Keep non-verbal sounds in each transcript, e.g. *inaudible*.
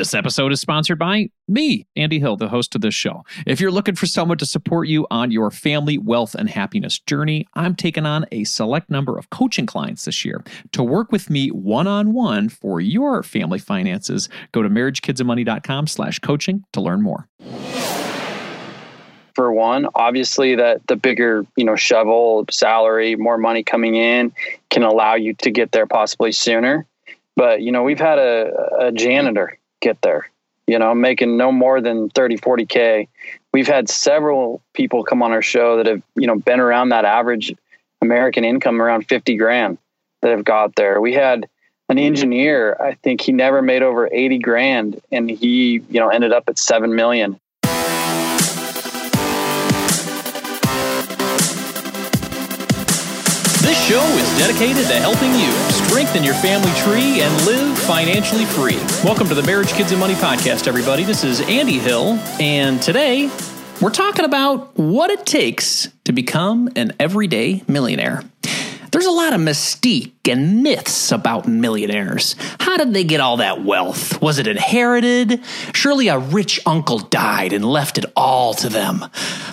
This episode is sponsored by me, Andy Hill, the host of this show. If you're looking for someone to support you on your family, wealth, and happiness journey, I'm taking on a select number of coaching clients this year. To work with me one-on-one for your family finances, go to marriagekidsandmoney.com slash coaching to learn more. For one, obviously that the bigger, you know, shovel, salary, more money coming in can allow you to get there possibly sooner. But, you know, we've had a, a janitor get there. You know, making no more than 30, 40K. We've had several people come on our show that have, you know, been around that average American income around 50 grand that have got there. We had an mm-hmm. engineer, I think he never made over 80 grand and he, you know, ended up at 7 million. Show is dedicated to helping you strengthen your family tree and live financially free. Welcome to the Marriage, Kids, and Money podcast, everybody. This is Andy Hill, and today we're talking about what it takes to become an everyday millionaire. There's a lot of mystique and myths about millionaires. How did they get all that wealth? Was it inherited? Surely a rich uncle died and left it all to them.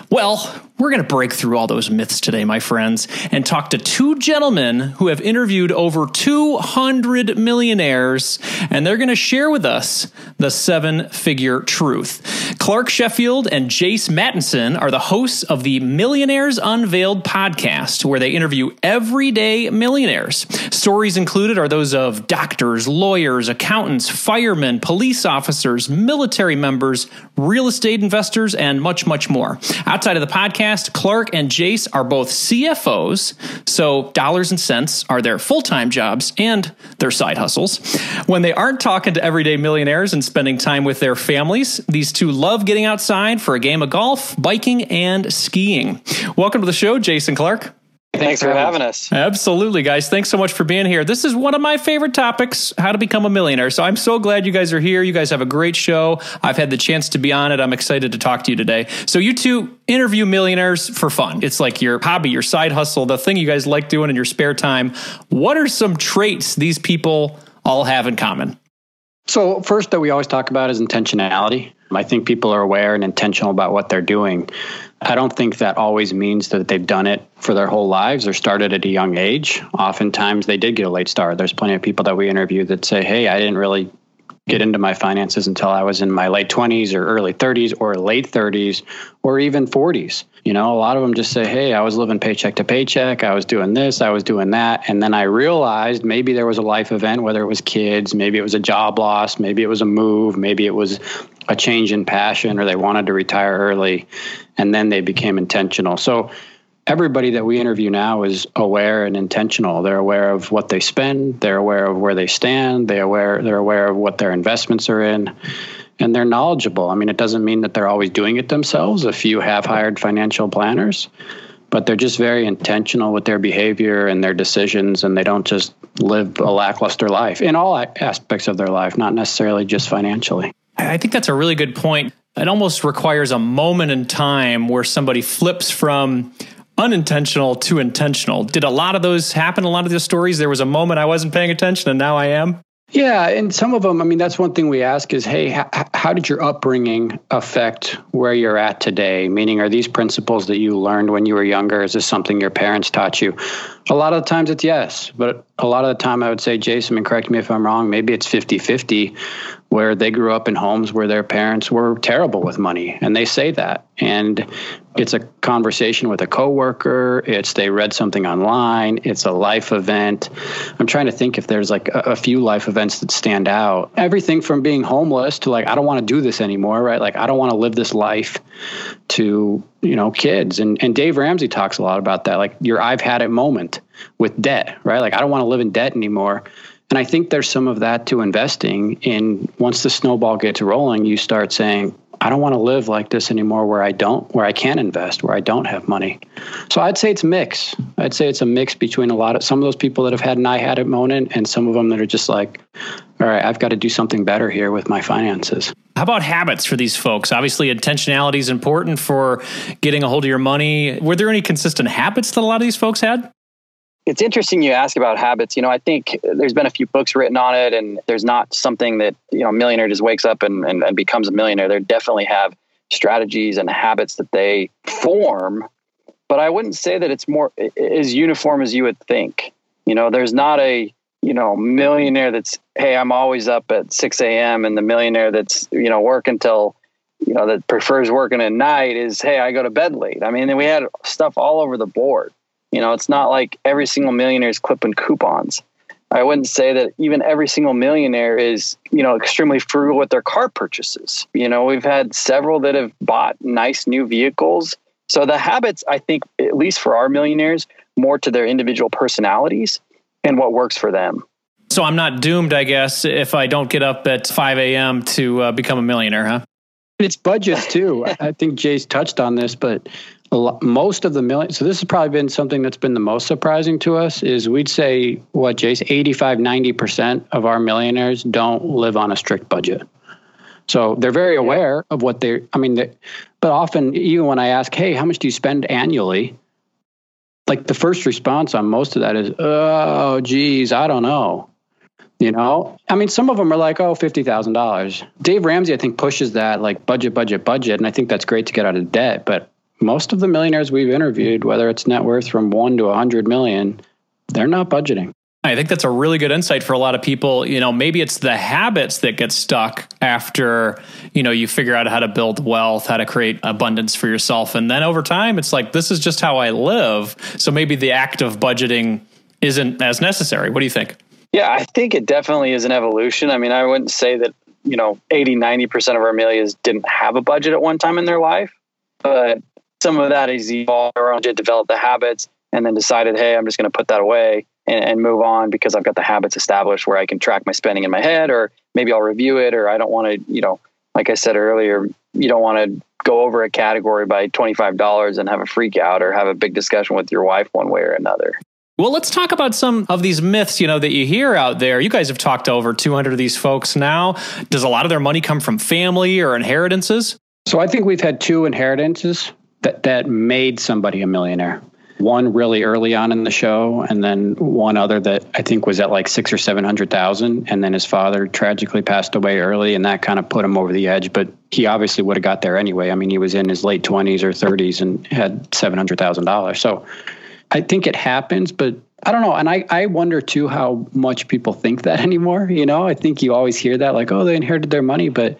Well, we're going to break through all those myths today, my friends, and talk to two gentlemen who have interviewed over 200 millionaires, and they're going to share with us the seven figure truth. Clark Sheffield and Jace Mattinson are the hosts of the Millionaires Unveiled podcast, where they interview everyday millionaires. Stories included are those of doctors, lawyers, accountants, firemen, police officers, military members, real estate investors, and much, much more. Outside of the podcast, Clark and Jace are both CFOs, so dollars and cents are their full time jobs and their side hustles. When they aren't talking to everyday millionaires and spending time with their families, these two love getting outside for a game of golf, biking, and skiing. Welcome to the show, Jace and Clark. Thanks for having us. Absolutely, guys. Thanks so much for being here. This is one of my favorite topics how to become a millionaire. So I'm so glad you guys are here. You guys have a great show. I've had the chance to be on it. I'm excited to talk to you today. So, you two interview millionaires for fun. It's like your hobby, your side hustle, the thing you guys like doing in your spare time. What are some traits these people all have in common? So, first, that we always talk about is intentionality. I think people are aware and intentional about what they're doing. I don't think that always means that they've done it for their whole lives or started at a young age. Oftentimes they did get a late start. There's plenty of people that we interview that say, Hey, I didn't really get into my finances until I was in my late 20s or early 30s or late 30s or even 40s. You know, a lot of them just say, Hey, I was living paycheck to paycheck. I was doing this, I was doing that. And then I realized maybe there was a life event, whether it was kids, maybe it was a job loss, maybe it was a move, maybe it was a change in passion or they wanted to retire early and then they became intentional. So everybody that we interview now is aware and intentional. They're aware of what they spend, they're aware of where they stand, they aware they're aware of what their investments are in, and they're knowledgeable. I mean, it doesn't mean that they're always doing it themselves. A few have hired financial planners, but they're just very intentional with their behavior and their decisions and they don't just live a lackluster life in all aspects of their life, not necessarily just financially. I think that's a really good point. It almost requires a moment in time where somebody flips from unintentional to intentional. Did a lot of those happen? A lot of those stories? There was a moment I wasn't paying attention and now I am? Yeah, and some of them, I mean, that's one thing we ask is, hey, how, how did your upbringing affect where you're at today? Meaning, are these principles that you learned when you were younger? Is this something your parents taught you? A lot of the times it's yes, but a lot of the time I would say, Jason, and correct me if I'm wrong, maybe it's 50 50 where they grew up in homes where their parents were terrible with money and they say that. And it's a conversation with a coworker it's they read something online it's a life event. I'm trying to think if there's like a, a few life events that stand out. Everything from being homeless to like i don't want to do this anymore right? Like i don't want to live this life to you know kids. And and dave ramsey talks a lot about that like your i've had it moment with debt right? Like i don't want to live in debt anymore and I think there's some of that to investing in once the snowball gets rolling, you start saying, I don't want to live like this anymore where I don't where I can't invest, where I don't have money. So I'd say it's mix. I'd say it's a mix between a lot of some of those people that have had an I had it moment and some of them that are just like, all right, I've got to do something better here with my finances. How about habits for these folks? Obviously, intentionality is important for getting a hold of your money. Were there any consistent habits that a lot of these folks had? It's interesting you ask about habits. You know, I think there's been a few books written on it, and there's not something that, you know, a millionaire just wakes up and, and, and becomes a millionaire. They definitely have strategies and habits that they form, but I wouldn't say that it's more as uniform as you would think. You know, there's not a, you know, millionaire that's, hey, I'm always up at 6 a.m. and the millionaire that's, you know, work until, you know, that prefers working at night is, hey, I go to bed late. I mean, we had stuff all over the board. You know, it's not like every single millionaire is clipping coupons. I wouldn't say that even every single millionaire is, you know, extremely frugal with their car purchases. You know, we've had several that have bought nice new vehicles. So the habits, I think, at least for our millionaires, more to their individual personalities and what works for them. So I'm not doomed, I guess, if I don't get up at 5 a.m. to uh, become a millionaire, huh? It's budgets too. I think Jace touched on this, but lot, most of the million. So this has probably been something that's been the most surprising to us. Is we'd say what Jace 85, 90 percent of our millionaires don't live on a strict budget. So they're very aware of what they're. I mean, they, but often even when I ask, "Hey, how much do you spend annually?" Like the first response on most of that is, "Oh, geez, I don't know." You know, I mean, some of them are like, oh, $50,000. Dave Ramsey, I think, pushes that like budget, budget, budget. And I think that's great to get out of debt. But most of the millionaires we've interviewed, whether it's net worth from one to a hundred million, they're not budgeting. I think that's a really good insight for a lot of people. You know, maybe it's the habits that get stuck after, you know, you figure out how to build wealth, how to create abundance for yourself. And then over time, it's like, this is just how I live. So maybe the act of budgeting isn't as necessary. What do you think? Yeah, I think it definitely is an evolution. I mean, I wouldn't say that, you know, 80, 90% of our millions didn't have a budget at one time in their life, but some of that is evolved around to develop the habits and then decided, hey, I'm just going to put that away and, and, move on because I've got the habits established where I can track my spending in my head, or maybe I'll review it, or I don't want to, you know, like I said earlier, you don't want to go over a category by $25 and have a freak out or have a big discussion with your wife one way or another. Well, let's talk about some of these myths, you know, that you hear out there. You guys have talked to over 200 of these folks now. Does a lot of their money come from family or inheritances? So I think we've had two inheritances that that made somebody a millionaire. One really early on in the show, and then one other that I think was at like six or seven hundred thousand, and then his father tragically passed away early, and that kind of put him over the edge. But he obviously would have got there anyway. I mean, he was in his late twenties or thirties and had seven hundred thousand dollars. So I think it happens, but I don't know. And I, I wonder too how much people think that *laughs* anymore. You know, I think you always hear that like, oh, they inherited their money, but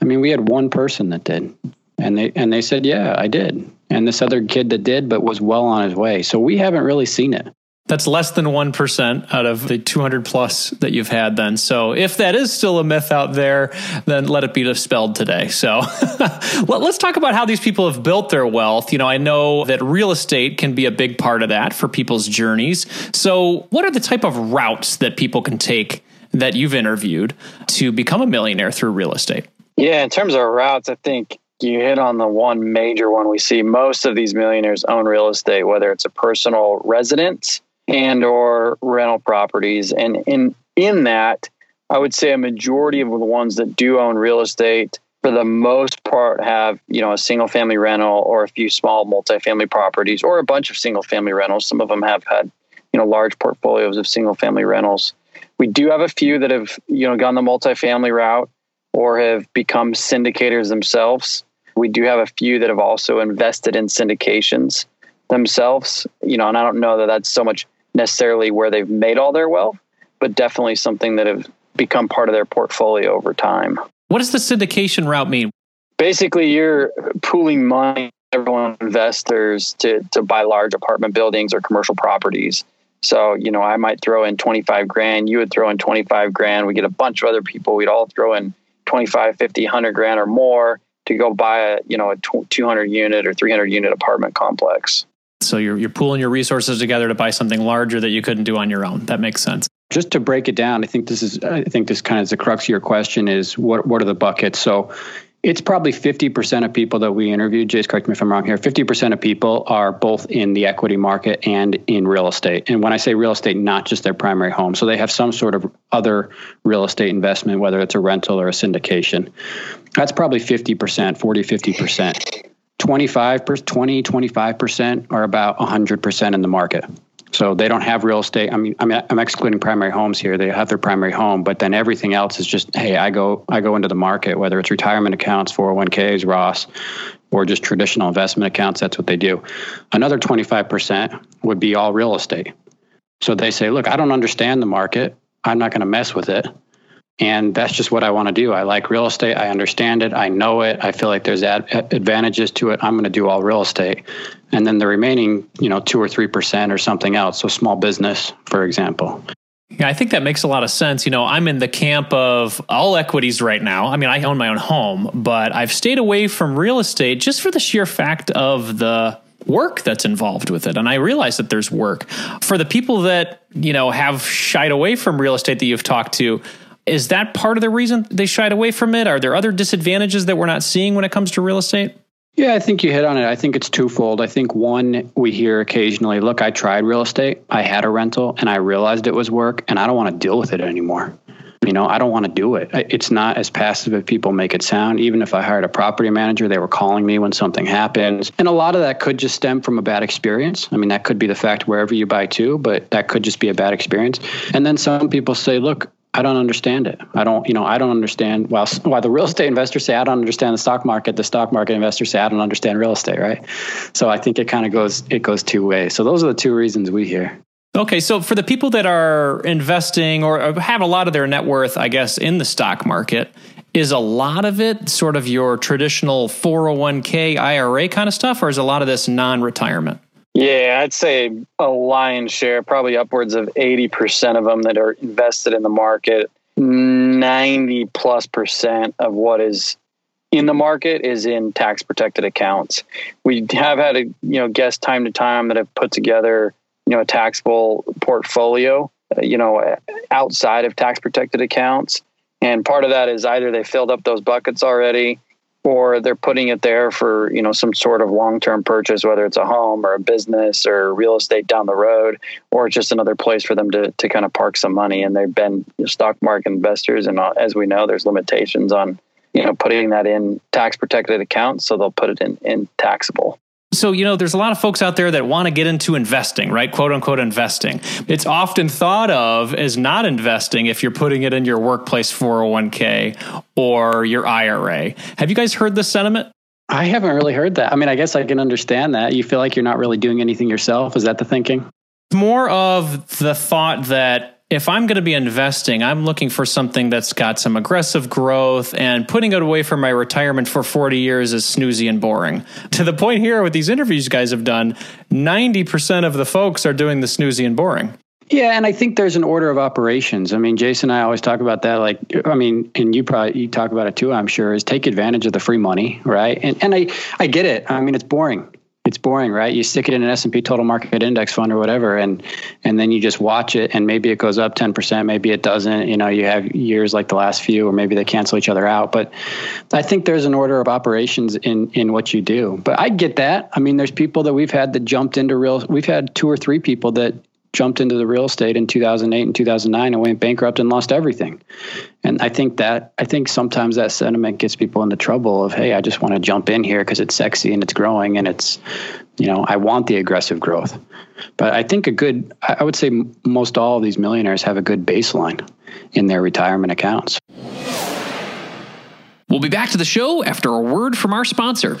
I mean, we had one person that did. And they and they said, "Yeah, I did." And this other kid that did, but was well on his way. So we haven't really seen it. That's less than 1% out of the 200 plus that you've had then. So if that is still a myth out there, then let it be dispelled today. So *laughs* let's talk about how these people have built their wealth. You know, I know that real estate can be a big part of that for people's journeys. So what are the type of routes that people can take that you've interviewed to become a millionaire through real estate? Yeah, in terms of routes, I think you hit on the one major one we see most of these millionaires own real estate whether it's a personal residence and or rental properties. And in in that i would say a majority of the ones that do own real estate for the most part have you know a single family rental or a few small multifamily properties or a bunch of single family rentals. Some of them have had you know large portfolios of single family rentals. We do have a few that have you know gone the multifamily route or have become syndicators themselves. We do have a few that have also invested in syndications themselves, you know, and I don't know that that's so much necessarily where they've made all their wealth, but definitely something that have become part of their portfolio over time. What does the syndication route mean? Basically, you're pooling money, everyone investors to to buy large apartment buildings or commercial properties. So, you know, I might throw in 25 grand, you would throw in 25 grand, we get a bunch of other people, we'd all throw in 25, 50, 100 grand or more to go buy a, you know, a 200 unit or 300 unit apartment complex. So you're, you're pooling your resources together to buy something larger that you couldn't do on your own. That makes sense. Just to break it down, I think this is, I think this kind of is the crux of your question is what, what are the buckets? So it's probably 50% of people that we interviewed. Jace, correct me if I'm wrong here. 50% of people are both in the equity market and in real estate. And when I say real estate, not just their primary home. So they have some sort of other real estate investment, whether it's a rental or a syndication. That's probably 50%, 40, 50%. 25, 20, 25% are about 100% in the market. So they don't have real estate. I mean, I mean, I'm excluding primary homes here. They have their primary home, but then everything else is just, hey, I go, I go into the market, whether it's retirement accounts, 401ks, Roth, or just traditional investment accounts. That's what they do. Another 25% would be all real estate. So they say, look, I don't understand the market. I'm not going to mess with it. And that's just what I want to do. I like real estate. I understand it. I know it. I feel like there's ad- advantages to it. I'm going to do all real estate. And then the remaining, you know, two or 3% or something else. So small business, for example. Yeah, I think that makes a lot of sense. You know, I'm in the camp of all equities right now. I mean, I own my own home, but I've stayed away from real estate just for the sheer fact of the work that's involved with it. And I realize that there's work. For the people that, you know, have shied away from real estate that you've talked to, is that part of the reason they shied away from it? Are there other disadvantages that we're not seeing when it comes to real estate? Yeah, I think you hit on it. I think it's twofold. I think one, we hear occasionally, look, I tried real estate, I had a rental, and I realized it was work, and I don't want to deal with it anymore. You know, I don't want to do it. It's not as passive as people make it sound. Even if I hired a property manager, they were calling me when something happens. And a lot of that could just stem from a bad experience. I mean, that could be the fact wherever you buy too, but that could just be a bad experience. And then some people say, look, I don't understand it. I don't, you know, I don't understand. While while the real estate investors say I don't understand the stock market, the stock market investors say I don't understand real estate, right? So I think it kind of goes it goes two ways. So those are the two reasons we hear. Okay, so for the people that are investing or uh, have a lot of their net worth, I guess, in the stock market, is a lot of it sort of your traditional 401k IRA kind of stuff, or is a lot of this non retirement? Yeah, I'd say a lion's share, probably upwards of 80% of them that are invested in the market. 90 plus percent of what is in the market is in tax protected accounts. We have had a you know guests time to time that have put together you know a taxable portfolio uh, you know outside of tax protected accounts and part of that is either they filled up those buckets already or they're putting it there for you know some sort of long-term purchase whether it's a home or a business or real estate down the road or just another place for them to, to kind of park some money. And they've been stock market investors and uh, as we know there's limitations on you know putting that in tax protected accounts so they'll put it in in taxable so, you know, there's a lot of folks out there that want to get into investing, right? Quote unquote investing. It's often thought of as not investing if you're putting it in your workplace 401k or your IRA. Have you guys heard this sentiment? I haven't really heard that. I mean, I guess I can understand that. You feel like you're not really doing anything yourself. Is that the thinking? More of the thought that if I'm going to be investing, I'm looking for something that's got some aggressive growth and putting it away for my retirement for 40 years is snoozy and boring. *laughs* To the point here with these interviews you guys have done, 90% of the folks are doing the snoozy and boring. Yeah, and I think there's an order of operations. I mean, Jason and I always talk about that. Like, I mean, and you probably you talk about it too. I'm sure is take advantage of the free money, right? And and I I get it. I mean, it's boring it's boring, right? You stick it in an S and P total market index fund or whatever, and and then you just watch it, and maybe it goes up ten percent, maybe it doesn't. You know, you have years like the last few, or maybe they cancel each other out. But I think there's an order of operations in in what you do. But I get that. I mean, there's people that we've had that jumped into real. We've had two or three people that jumped into the real estate in 2008 and 2009 and went bankrupt and lost everything. And I think that I think sometimes that sentiment gets people into trouble of hey, I just want to jump in here because it's sexy and it's growing and it's you know, I want the aggressive growth. But I think a good I would say most all of these millionaires have a good baseline in their retirement accounts. We'll be back to the show after a word from our sponsor.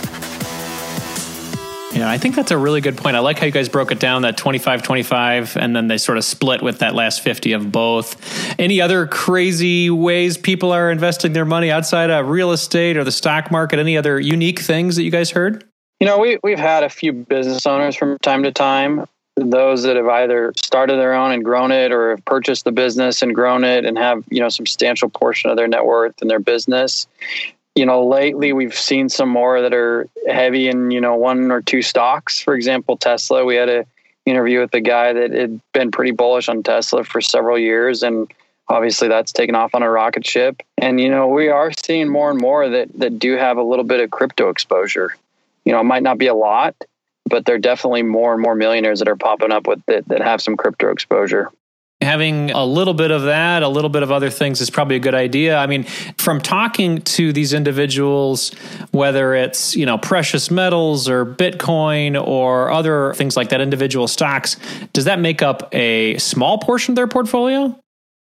Yeah, I think that's a really good point. I like how you guys broke it down that 25 25 and then they sort of split with that last 50 of both. Any other crazy ways people are investing their money outside of real estate or the stock market? Any other unique things that you guys heard? You know, we, we've had a few business owners from time to time, those that have either started their own and grown it or have purchased the business and grown it and have, you know, substantial portion of their net worth in their business you know, lately we've seen some more that are heavy in, you know, one or two stocks. For example, Tesla. We had a interview with a guy that had been pretty bullish on Tesla for several years and obviously that's taken off on a rocket ship. And you know, we are seeing more and more that that do have a little bit of crypto exposure. You know, it might not be a lot, but there are definitely more and more millionaires that are popping up with that that have some crypto exposure having a little bit of that, a little bit of other things is probably a good idea. I mean, from talking to these individuals, whether it's, you know, precious metals or Bitcoin or other things like that, individual stocks, does that make up a small portion of their portfolio?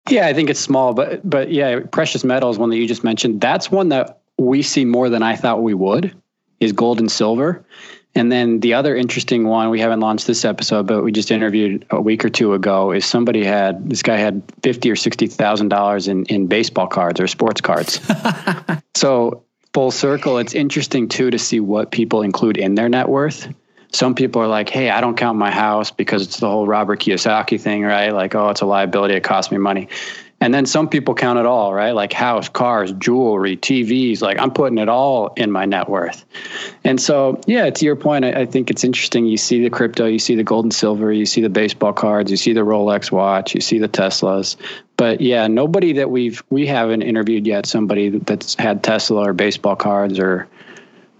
Yeah, I think it's small, but but yeah, precious metals, one that you just mentioned, that's one that we see more than I thought we would, is gold and silver. And then the other interesting one, we haven't launched this episode, but we just interviewed a week or two ago, is somebody had this guy had fifty or sixty thousand dollars in in baseball cards or sports cards. *laughs* so full circle, it's interesting too to see what people include in their net worth. Some people are like, "Hey, I don't count my house because it's the whole Robert Kiyosaki thing, right? Like, oh, it's a liability; it costs me money." And then some people count it all, right? Like house, cars, jewelry, TVs. Like I'm putting it all in my net worth. And so, yeah, to your point, I, I, think it's interesting. You see the crypto, you see the gold and silver, you see the baseball cards, you see the Rolex watch, you see the Teslas. But yeah, nobody that we've we haven't interviewed yet somebody that's had Tesla or baseball cards or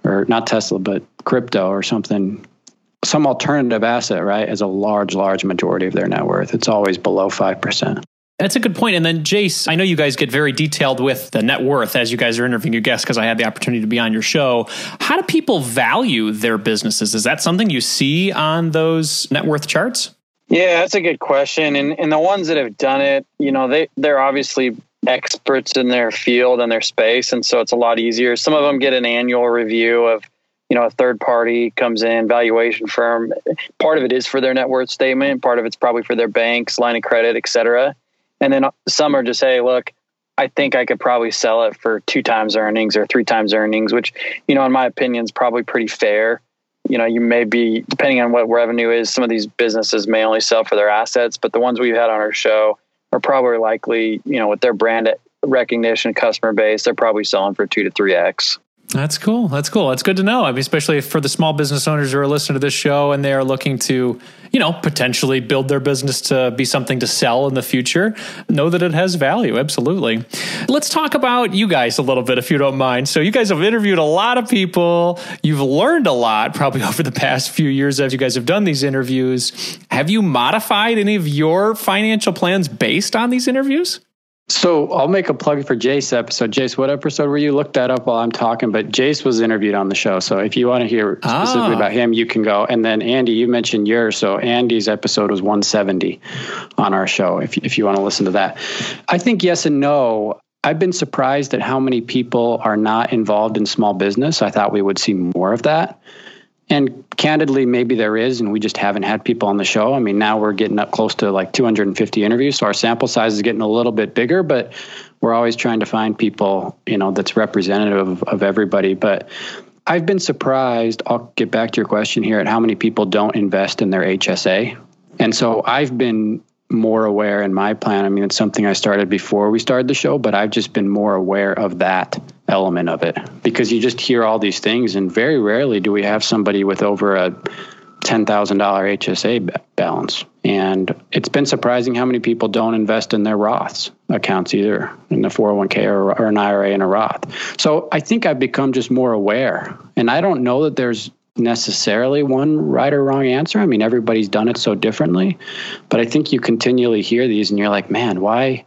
or not Tesla, but crypto or something some alternative asset, right, as a large, large majority of their net worth. It's always below 5%. That's a good point. And then, Jace, I know you guys get very detailed with the net worth as you guys are interviewing your guests because I had the opportunity to be on your show. How do people value their businesses? Is that something you see on those net worth charts? Yeah, that's a good question. And and the ones that have done it, you know, they they're obviously experts in their field and their space, and so it's a lot easier. Some of them get an annual review of you know, a third party comes in, valuation firm. Part of it is for their net worth statement. Part of it's probably for their banks, line of credit, et cetera. And then uh, some are just, hey, look, I think I could probably sell it for two times earnings or three times earnings, which, you know, in my opinion is probably pretty fair. You know, you may be, depending on what revenue is, some of these businesses may only sell for their assets, but the ones we've had on our show are probably likely, you know, with their brand recognition, customer base, they're probably selling for two to three X. That's cool. That's cool. That's good to know. I mean, especially for the small business owners who are listening to this show and they are looking to, you know, potentially build their business to be something to sell in the future. Know that it has value. Absolutely. Let's talk about you guys a little bit, if you don't mind. So, you guys have interviewed a lot of people. You've learned a lot probably *laughs* over the past few years as you guys have done these interviews. Have you modified any of your financial plans based on these interviews? So I'll make a plug for Jace episode. Jace, what episode were you? Look that up while I'm talking. But Jace was interviewed on the show. So if you want to hear specifically ah. about him, you can go. And then Andy, you mentioned yours. So Andy's episode was 170 on our show. If if you want to listen to that, I think yes and no. I've been surprised at how many people are not involved in small business. I thought we would see more of that. And candidly, maybe there is, and we just haven't had people on the show. I mean, now we're getting up close to like 250 interviews, so our sample size is getting a little bit bigger, but we're always trying to find people, you know, that's representative of, of everybody. But I've been surprised, I'll get back to your question here, at how many people don't invest in their HSA. And so I've been more aware in my plan. I mean, it's something I started before we started the show, but I've just been more aware of that element of it because you just hear all these things, and very rarely do we have somebody with over a $10,000 HSA balance. And it's been surprising how many people don't invest in their Roths accounts either, in the 401k or, or an IRA and a Roth. So I think I've become just more aware. And I don't know that there's necessarily one right or wrong answer. I mean, everybody's done it so differently, but I think you continually hear these and you're like, man, why,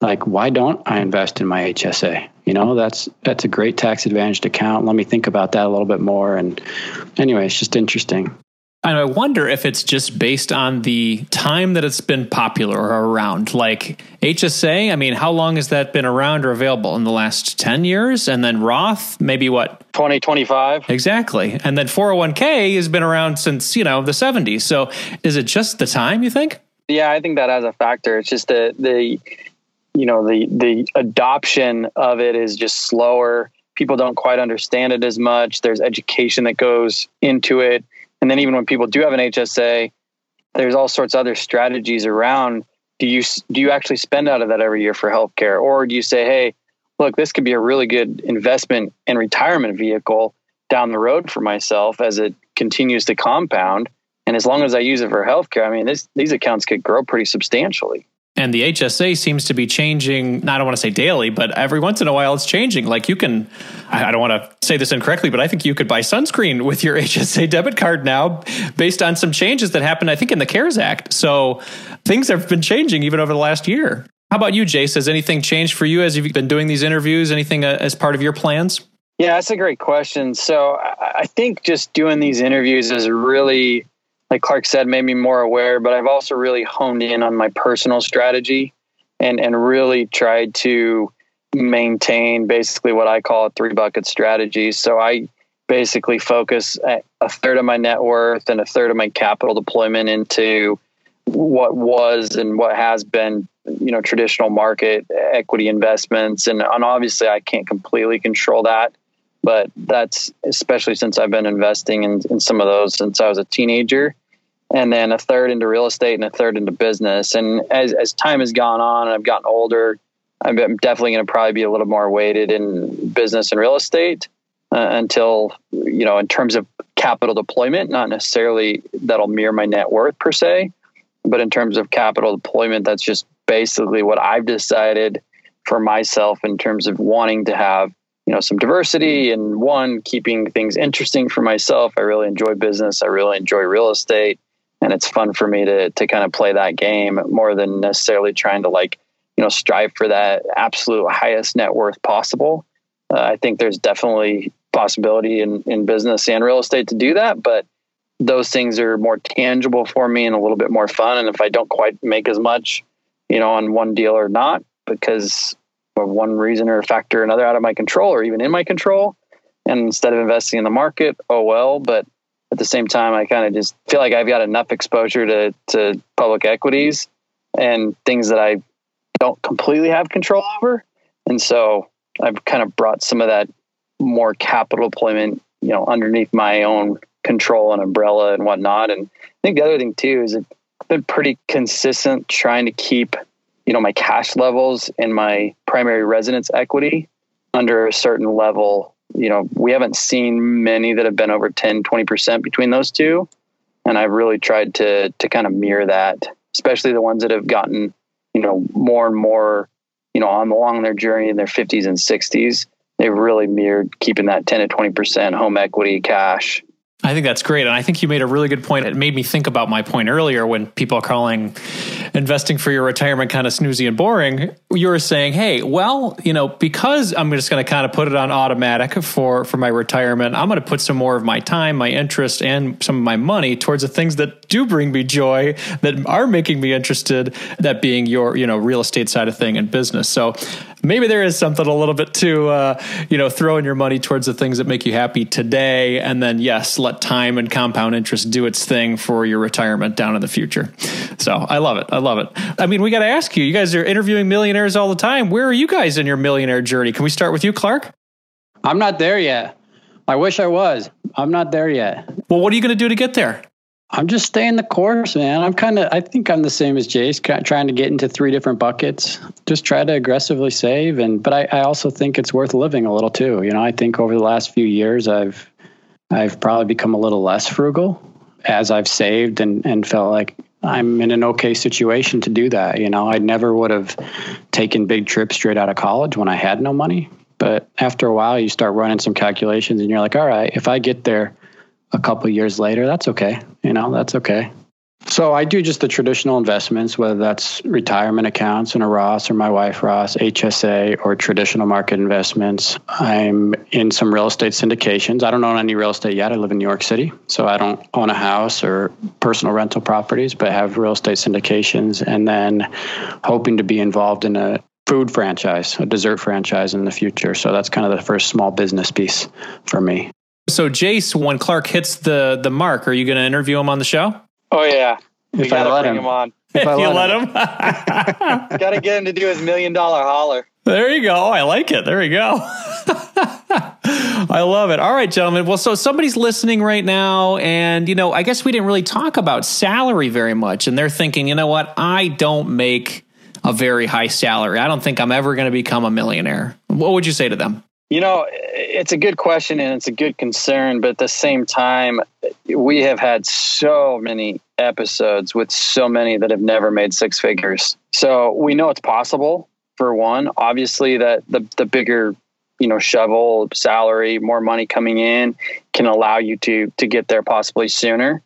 like, why don't I invest in my HSA? You know, that's that's a great tax advantaged account. Let me think about that a little bit more. And anyway, it's just interesting. And I wonder if it's just based on the time that it's been popular or around. Like HSA, I mean, how long has that been around or available? In the last 10 years? And then Roth, maybe what? 2025. Exactly. And then 401k has been around since, you know, the 70s. So is it just the time, you think? Yeah, I think that has a factor. It's just the, the you know, the, the adoption of it is just slower. People don't quite understand it as much. There's education that goes into it and then even when people do have an HSA, there's all sorts of other strategies around. Do you do you actually spend out of that every year for healthcare, or do you say, hey, look, this could be a really good investment and retirement vehicle down the road for myself as it continues to compound, and as long as I use it for healthcare, I mean, this, these accounts could grow pretty substantially. And the HSA seems to be changing, I don't want to say daily, but every once in a while it's changing. Like you can, I don't want to say this incorrectly, but I think you could buy sunscreen with your *laughs* HSA debit card now based on some changes that happened, I think, in the CARES Act. So things have been changing even over the last year. How about you, Jace? Has anything changed for you as you've been doing these interviews? Anything uh, as part of your plans? Yeah, that's a great question. So I think just doing these interviews is really like Clark said, made me more aware, but I've also really honed in on my personal strategy and, and really tried to maintain basically what I call a three bucket strategy. So I basically focus a third of my net worth and a third of my capital deployment into what was and what has been you know traditional market equity investments and, and obviously I can't completely control that but that's especially since I've been investing in, in some of those since I was a teenager, and then a third into real estate and a third into business. And as as time has gone on and I've gotten older, I'm definitely going to probably be a little more weighted in business and real estate uh, until you know in terms of capital deployment, not necessarily that'll mirror my net worth per se, but in terms of capital deployment, that's just basically what I've decided for myself in terms of wanting to have you know some diversity and one keeping things interesting for myself. I really enjoy business. I really enjoy real estate. And it's fun for me to to kind of play that game more than necessarily trying to like you know strive for that absolute highest net worth possible. Uh, i think there's definitely possibility in in business and real estate to do that but those things are more tangible for me and a little bit more fun. And if i don't quite make as much you know on one deal or not because of one reason or factor or another out of my control or even in my control. And instead of investing in the market, oh well. But at the same time, I kind of just feel like I've got enough exposure to, to public equities and things that I don't completely have control over. And so I've kind of brought some of that more capital deployment, you know, underneath my own control and umbrella and whatnot. And I think the other thing too is I've been pretty consistent trying to keep you know my cash levels and my primary residence equity under a certain level you know, we haven't seen many that have been over 10, 20% between those two. And I've really tried to, to kind of mirror that, especially the ones that have gotten, you know, more and more, you know, on along their journey in their 50s and 60s. They've really mirrored keeping that 10 to 20% home equity cash I think that's great. And I think you made a really good point. It made me think about my point earlier when people are calling investing for your retirement kind of snoozy and boring. You were saying, hey, well, you know, because I'm just going to kind of put it on automatic for, for my retirement, I'm going to put some more of my time, my interest, and some of my money towards the things that do bring me joy, that are making me interested, that being your, you know, real estate side of thing and business. So maybe there is something a little bit to, uh, you know, throwing your money towards the things that make you happy today. And then, yes, let time and compound interest do its thing for your retirement down in the future. So I love it. I love it. I mean, we got to ask you, you guys are interviewing millionaires all the time. Where are you guys in your millionaire journey? Can we start with you, Clark? I'm not there yet. I wish I was. I'm not there yet. Well, what are you going to do to get there? I'm just staying the course, man. I'm kind of, I think I'm the same as Jace, trying to get into three different buckets. Just try to aggressively save. And, but I, I also think it's worth living a little too. You know, I think over the last few years, I've, I've probably become a little less frugal as I've saved and, and felt like I'm in an okay situation to do that. You know, I never would have taken big trips straight out of college when I had no money. But after a while, you start running some calculations and you're like, all right, if I get there a couple years later, that's okay. You know, that's okay. So I do just the traditional investments, whether that's retirement accounts in a Roth or my wife Roth, HSA, or traditional market investments. I'm in some real estate syndications. I don't own any real estate yet. I live in New York City, so I don't own a house or personal rental properties, but have real estate syndications, and then hoping to be involved in a food franchise, a dessert franchise in the future. So that's kind of the first small business piece for me. So Jace, when Clark hits the the mark, are you going to interview him on the show? Oh yeah, we got to bring him, him on. If, if *laughs* you let him, him. *laughs* got to get him to do his million dollar holler. There you go. I like it. There you go. *laughs* I love it. All right, gentlemen. Well, so somebody's listening right now, and you know, I guess we didn't really talk about salary very much, and they're thinking, you know what? I don't make a very high salary. I don't think I'm ever going to become a millionaire. What would you say to them? You know, it's a good question and it's a good concern, but at the same time, we have had so many episodes with so many that have never made six figures. So we know it's possible for one. Obviously, that the the bigger you know shovel salary, more money coming in can allow you to to get there possibly sooner.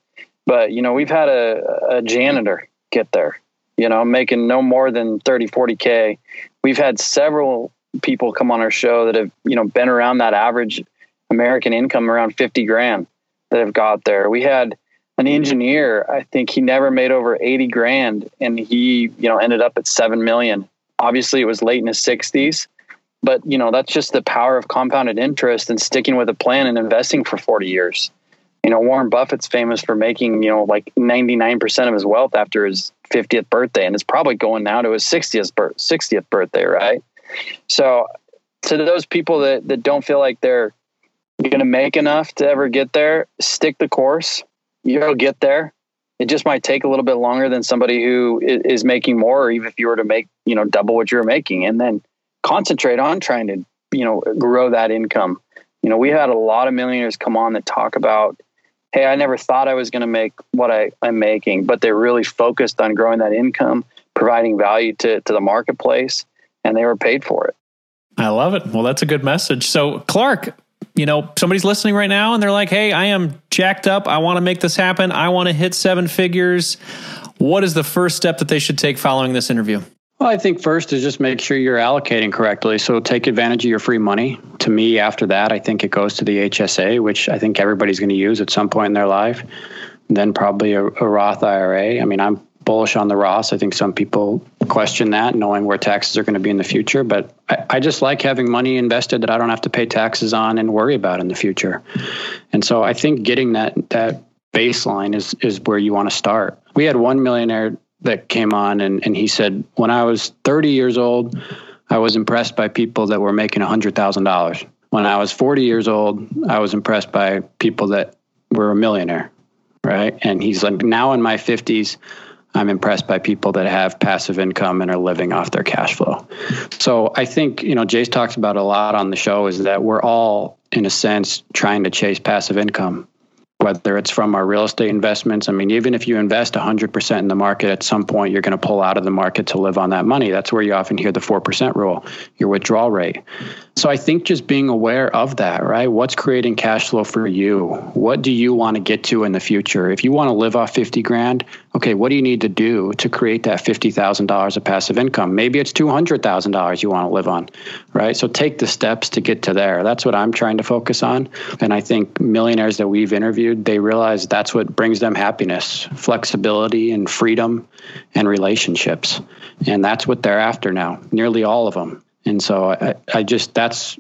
But you know, we've had a, a janitor get there. You know, making no more than 30, 40 k. We've had several people come on our show that have you know been around that average American income around 50 grand that have got there. We had an engineer, I think he never made over 80 grand and he, you know, ended up at 7 million. Obviously it was late in his 60s, but you know, that's just the power of compounded interest and sticking with a plan and investing for 40 years. You know, Warren Buffett's famous for making, you know, like 99% of his wealth after his 50th birthday and it's probably going now to his 60th 60th birthday, right? So to those people that, that don't feel like they're going to make enough to ever get there, stick the course. You'll get there. It just might take a little bit longer than somebody who is making more, or even if you were to make, you know, double what you're making and then concentrate on trying to, you know, grow that income. You know, we had a lot of millionaires come on that talk about, hey, I never thought I was going to make what I, I'm making, but they're really focused on growing that income, providing value to, to the marketplace and they were paid for it. I love it. Well, that's a good message. So, Clark, you know, somebody's listening right now and they're like, hey, I am jacked up. I want to make this happen. I want to hit seven figures. What is the first step that they should take following this interview? Well, I think first is just make sure you're allocating correctly. So take advantage of your free money. To me, after that, I think it goes to the HSA, which I think everybody's going to use at some point in their life. Then probably a, a Roth IRA. I mean, I'm bullish on the Roth. I think some people question that, knowing where taxes are going to be in the future. But I, I, just like having money invested that I don't have to pay taxes on and worry about in the future. And so I think getting that that baseline is is where you want to start. We had one millionaire that came on and, and he said, when I was 30 years old, I was impressed by people that were making $100,000. When I was 40 years old, I was impressed by people that were a millionaire. Right. And he's like, now in my 50s, I'm impressed by people that have passive income and are living off their cash flow. So I think, you know, Jace talks about a lot on the show is that we're all in a sense, trying to chase passive income whether it's from our real estate investments. I mean, even if you invest 100% in the market, at some point you're going to pull out of the market to live on that money. That's where you often hear the 4% rule, your withdrawal rate. So I think just being aware of that, right? What's creating cash flow for you? What do you want to get to in the future? If you want to live off 50 grand, okay, what do you need to do to create that $50,000 of passive income? Maybe it's $200,000 you want to live on, right? So take the steps to get to there. That's what I'm trying to focus on. And I think millionaires that we've interviewed, they realize that's what brings them happiness, flexibility and freedom and relationships. And that's what they're after now, nearly all of them. And so I, I just, that's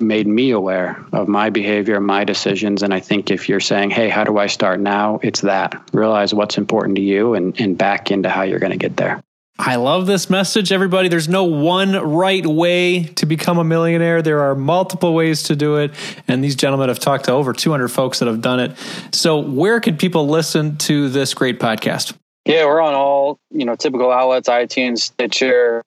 made me aware of my behavior, my decisions. And I think if you're saying, hey, how do I start now? It's that. Realize what's important to you and, and back into how you're going to get there. I love this message, everybody. There's no one right way to become a millionaire. There are multiple ways to do it. And these gentlemen have talked to over 200 folks that have done it. So, where can people listen to this great podcast? Yeah, we're on all, you know, typical outlets, iTunes, Stitcher,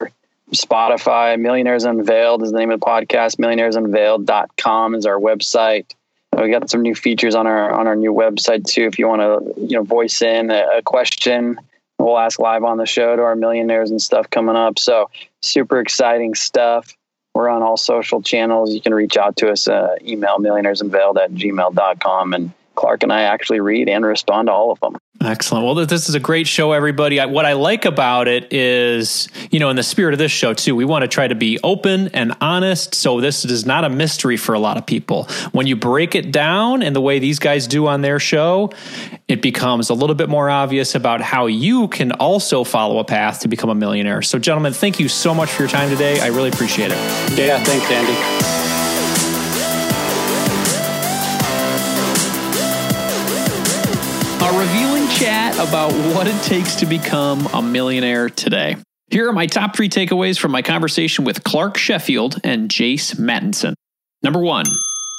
Spotify. Millionaires Unveiled is the name of the podcast. Millionairesunveiled.com is our website. We got some new features on our on our new website too. If you want to, you know, voice in a, a question, we'll ask live on the show to our millionaires and stuff coming up. So super exciting stuff. We're on all social channels. You can reach out to us, uh, email millionairesunveiled at gmail.com and Clark and I actually read and respond to all of them. Excellent. Well, this is a great show, everybody. what I like about it is, you know, in the spirit of this show, too, we want to try to be open and honest. So this is not a mystery for a lot of people. When you break it down in the way these guys do on their show, it becomes a little bit more obvious about how you can also follow a path to become a millionaire. So, gentlemen, thank you so much for your time today. I really appreciate it. Yeah, thanks, Andy. Chat about what it takes to become a millionaire today. Here are my top three takeaways from my conversation with Clark Sheffield and Jace Mattinson. Number one,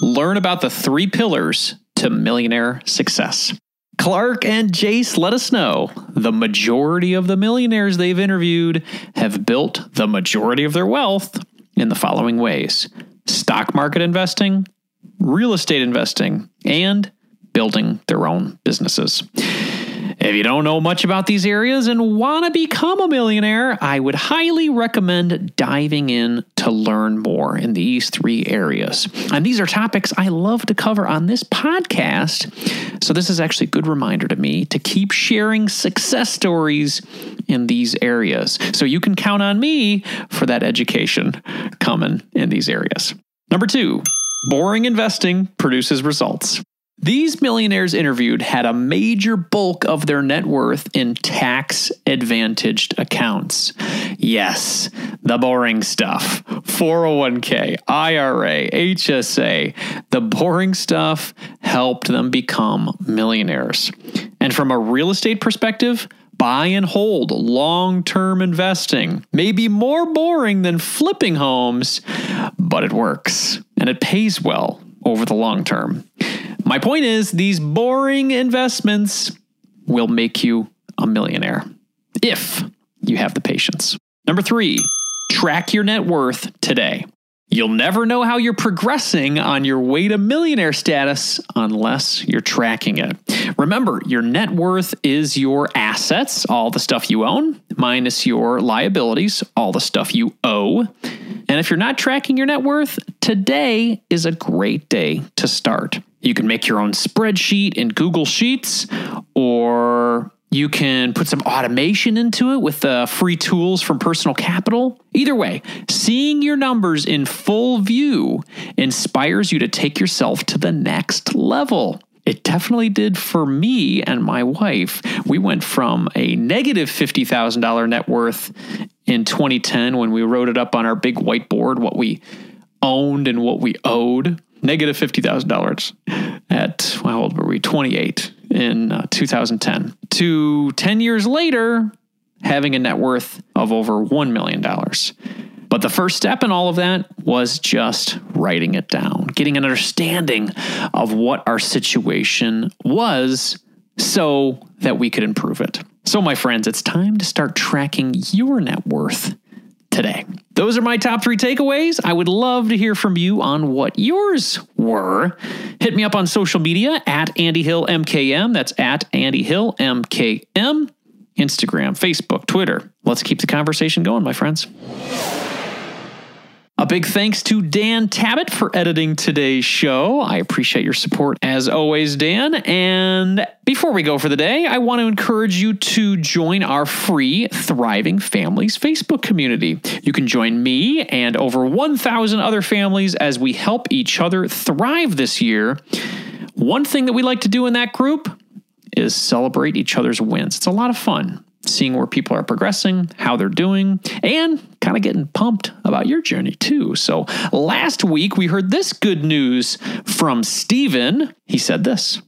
learn about the three pillars to millionaire success. Clark and Jace let us know the majority of the millionaires they've interviewed have built the majority of their wealth in the following ways stock market investing, real estate investing, and building their own businesses. If you don't know much about these areas and want to become a millionaire, I would highly recommend diving in to learn more in these three areas. And these are topics I love to cover on this podcast. So, this is actually a good reminder to me to keep sharing success stories in these areas. So, you can count on me for that education coming in these areas. Number two, boring investing produces results. These millionaires interviewed had a major bulk of their net worth in tax advantaged accounts. Yes, the boring stuff 401k, IRA, HSA. The boring stuff helped them become millionaires. And from a real estate perspective, buy and hold long term investing may be more boring than flipping homes, but it works and it pays well over the long term. My point is, these boring investments will make you a millionaire if you have the patience. Number three, track your net worth today. You'll never know how you're progressing on your way to millionaire status unless you're tracking it. Remember, your net worth is your assets, all the stuff you own, minus your liabilities, all the stuff you owe. And if you're not tracking your net worth, today is a great day to start. You can make your own spreadsheet in Google Sheets, or you can put some automation into it with the free tools from Personal Capital. Either way, seeing your numbers in full view inspires you to take yourself to the next level. It definitely did for me and my wife. We went from a negative $50,000 net worth in 2010 when we wrote it up on our big whiteboard, what we owned and what we owed, negative $50,000 at, how old were we? 28 in uh, 2010. To 10 years later, having a net worth of over $1 million. But the first step in all of that was just writing it down, getting an understanding of what our situation was so that we could improve it. So, my friends, it's time to start tracking your net worth today. Those are my top three takeaways. I would love to hear from you on what yours were. Hit me up on social media at Andy Hill MKM. That's at Andy Hill MKM. Instagram, Facebook, Twitter. Let's keep the conversation going, my friends. A big thanks to Dan Tabbitt for editing today's show. I appreciate your support as always, Dan. And before we go for the day, I want to encourage you to join our free Thriving Families Facebook community. You can join me and over 1,000 other families as we help each other thrive this year. One thing that we like to do in that group is celebrate each other's wins. It's a lot of fun seeing where people are progressing, how they're doing, and kind of getting pumped about your journey too. So last week we heard this good news from Steven. He said this.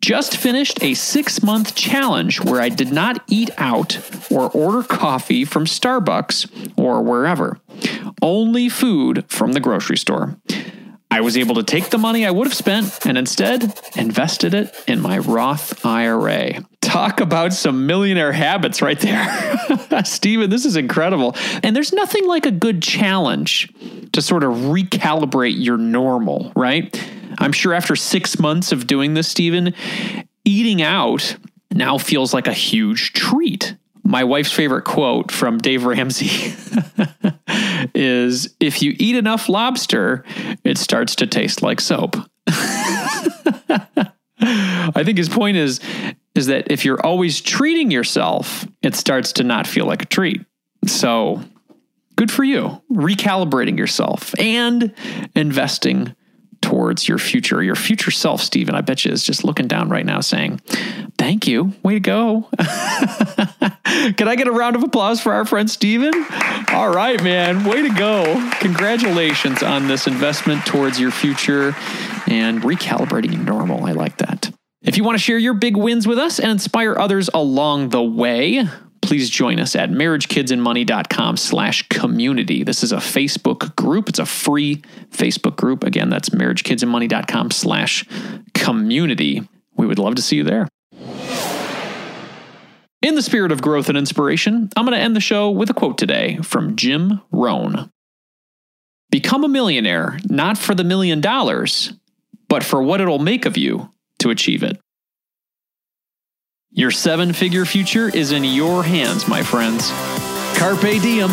Just finished a six month challenge where I did not eat out or order coffee from Starbucks or wherever, only food from the grocery store. I was able to take the money I would have spent and instead invested it in my Roth IRA. Talk about some millionaire habits right there. *laughs* Steven, this is incredible. And there's nothing like a good challenge to sort of recalibrate your normal, right? I'm sure after six months of doing this, Steven, eating out now feels like a huge treat. My wife's favorite quote from Dave Ramsey *laughs* is If you eat enough lobster, it starts to taste like soap. *laughs* I think his point is is that if you're always treating yourself, it starts to not feel like a treat. So, good for you. Recalibrating yourself and investing towards your future, your future self, Steven. I bet you is just looking down right now saying, Thank you. Way to go. *laughs* Can I get a round of applause for our friend Steven? All right, man. Way to go. Congratulations on this investment towards your future and recalibrating normal. I like that. If you want to share your big wins with us and inspire others along the way, please join us at marriagekidsandmoney.com slash community. This is a Facebook group. It's a free Facebook group. Again, that's marriagekidsandmoney.com slash community. We would love to see you there. In the spirit of growth and inspiration, I'm going to end the show with a quote today from Jim Rohn. Become a millionaire, not for the million dollars, but for what it'll make of you to achieve it. Your seven figure future is in your hands, my friends. Carpe diem.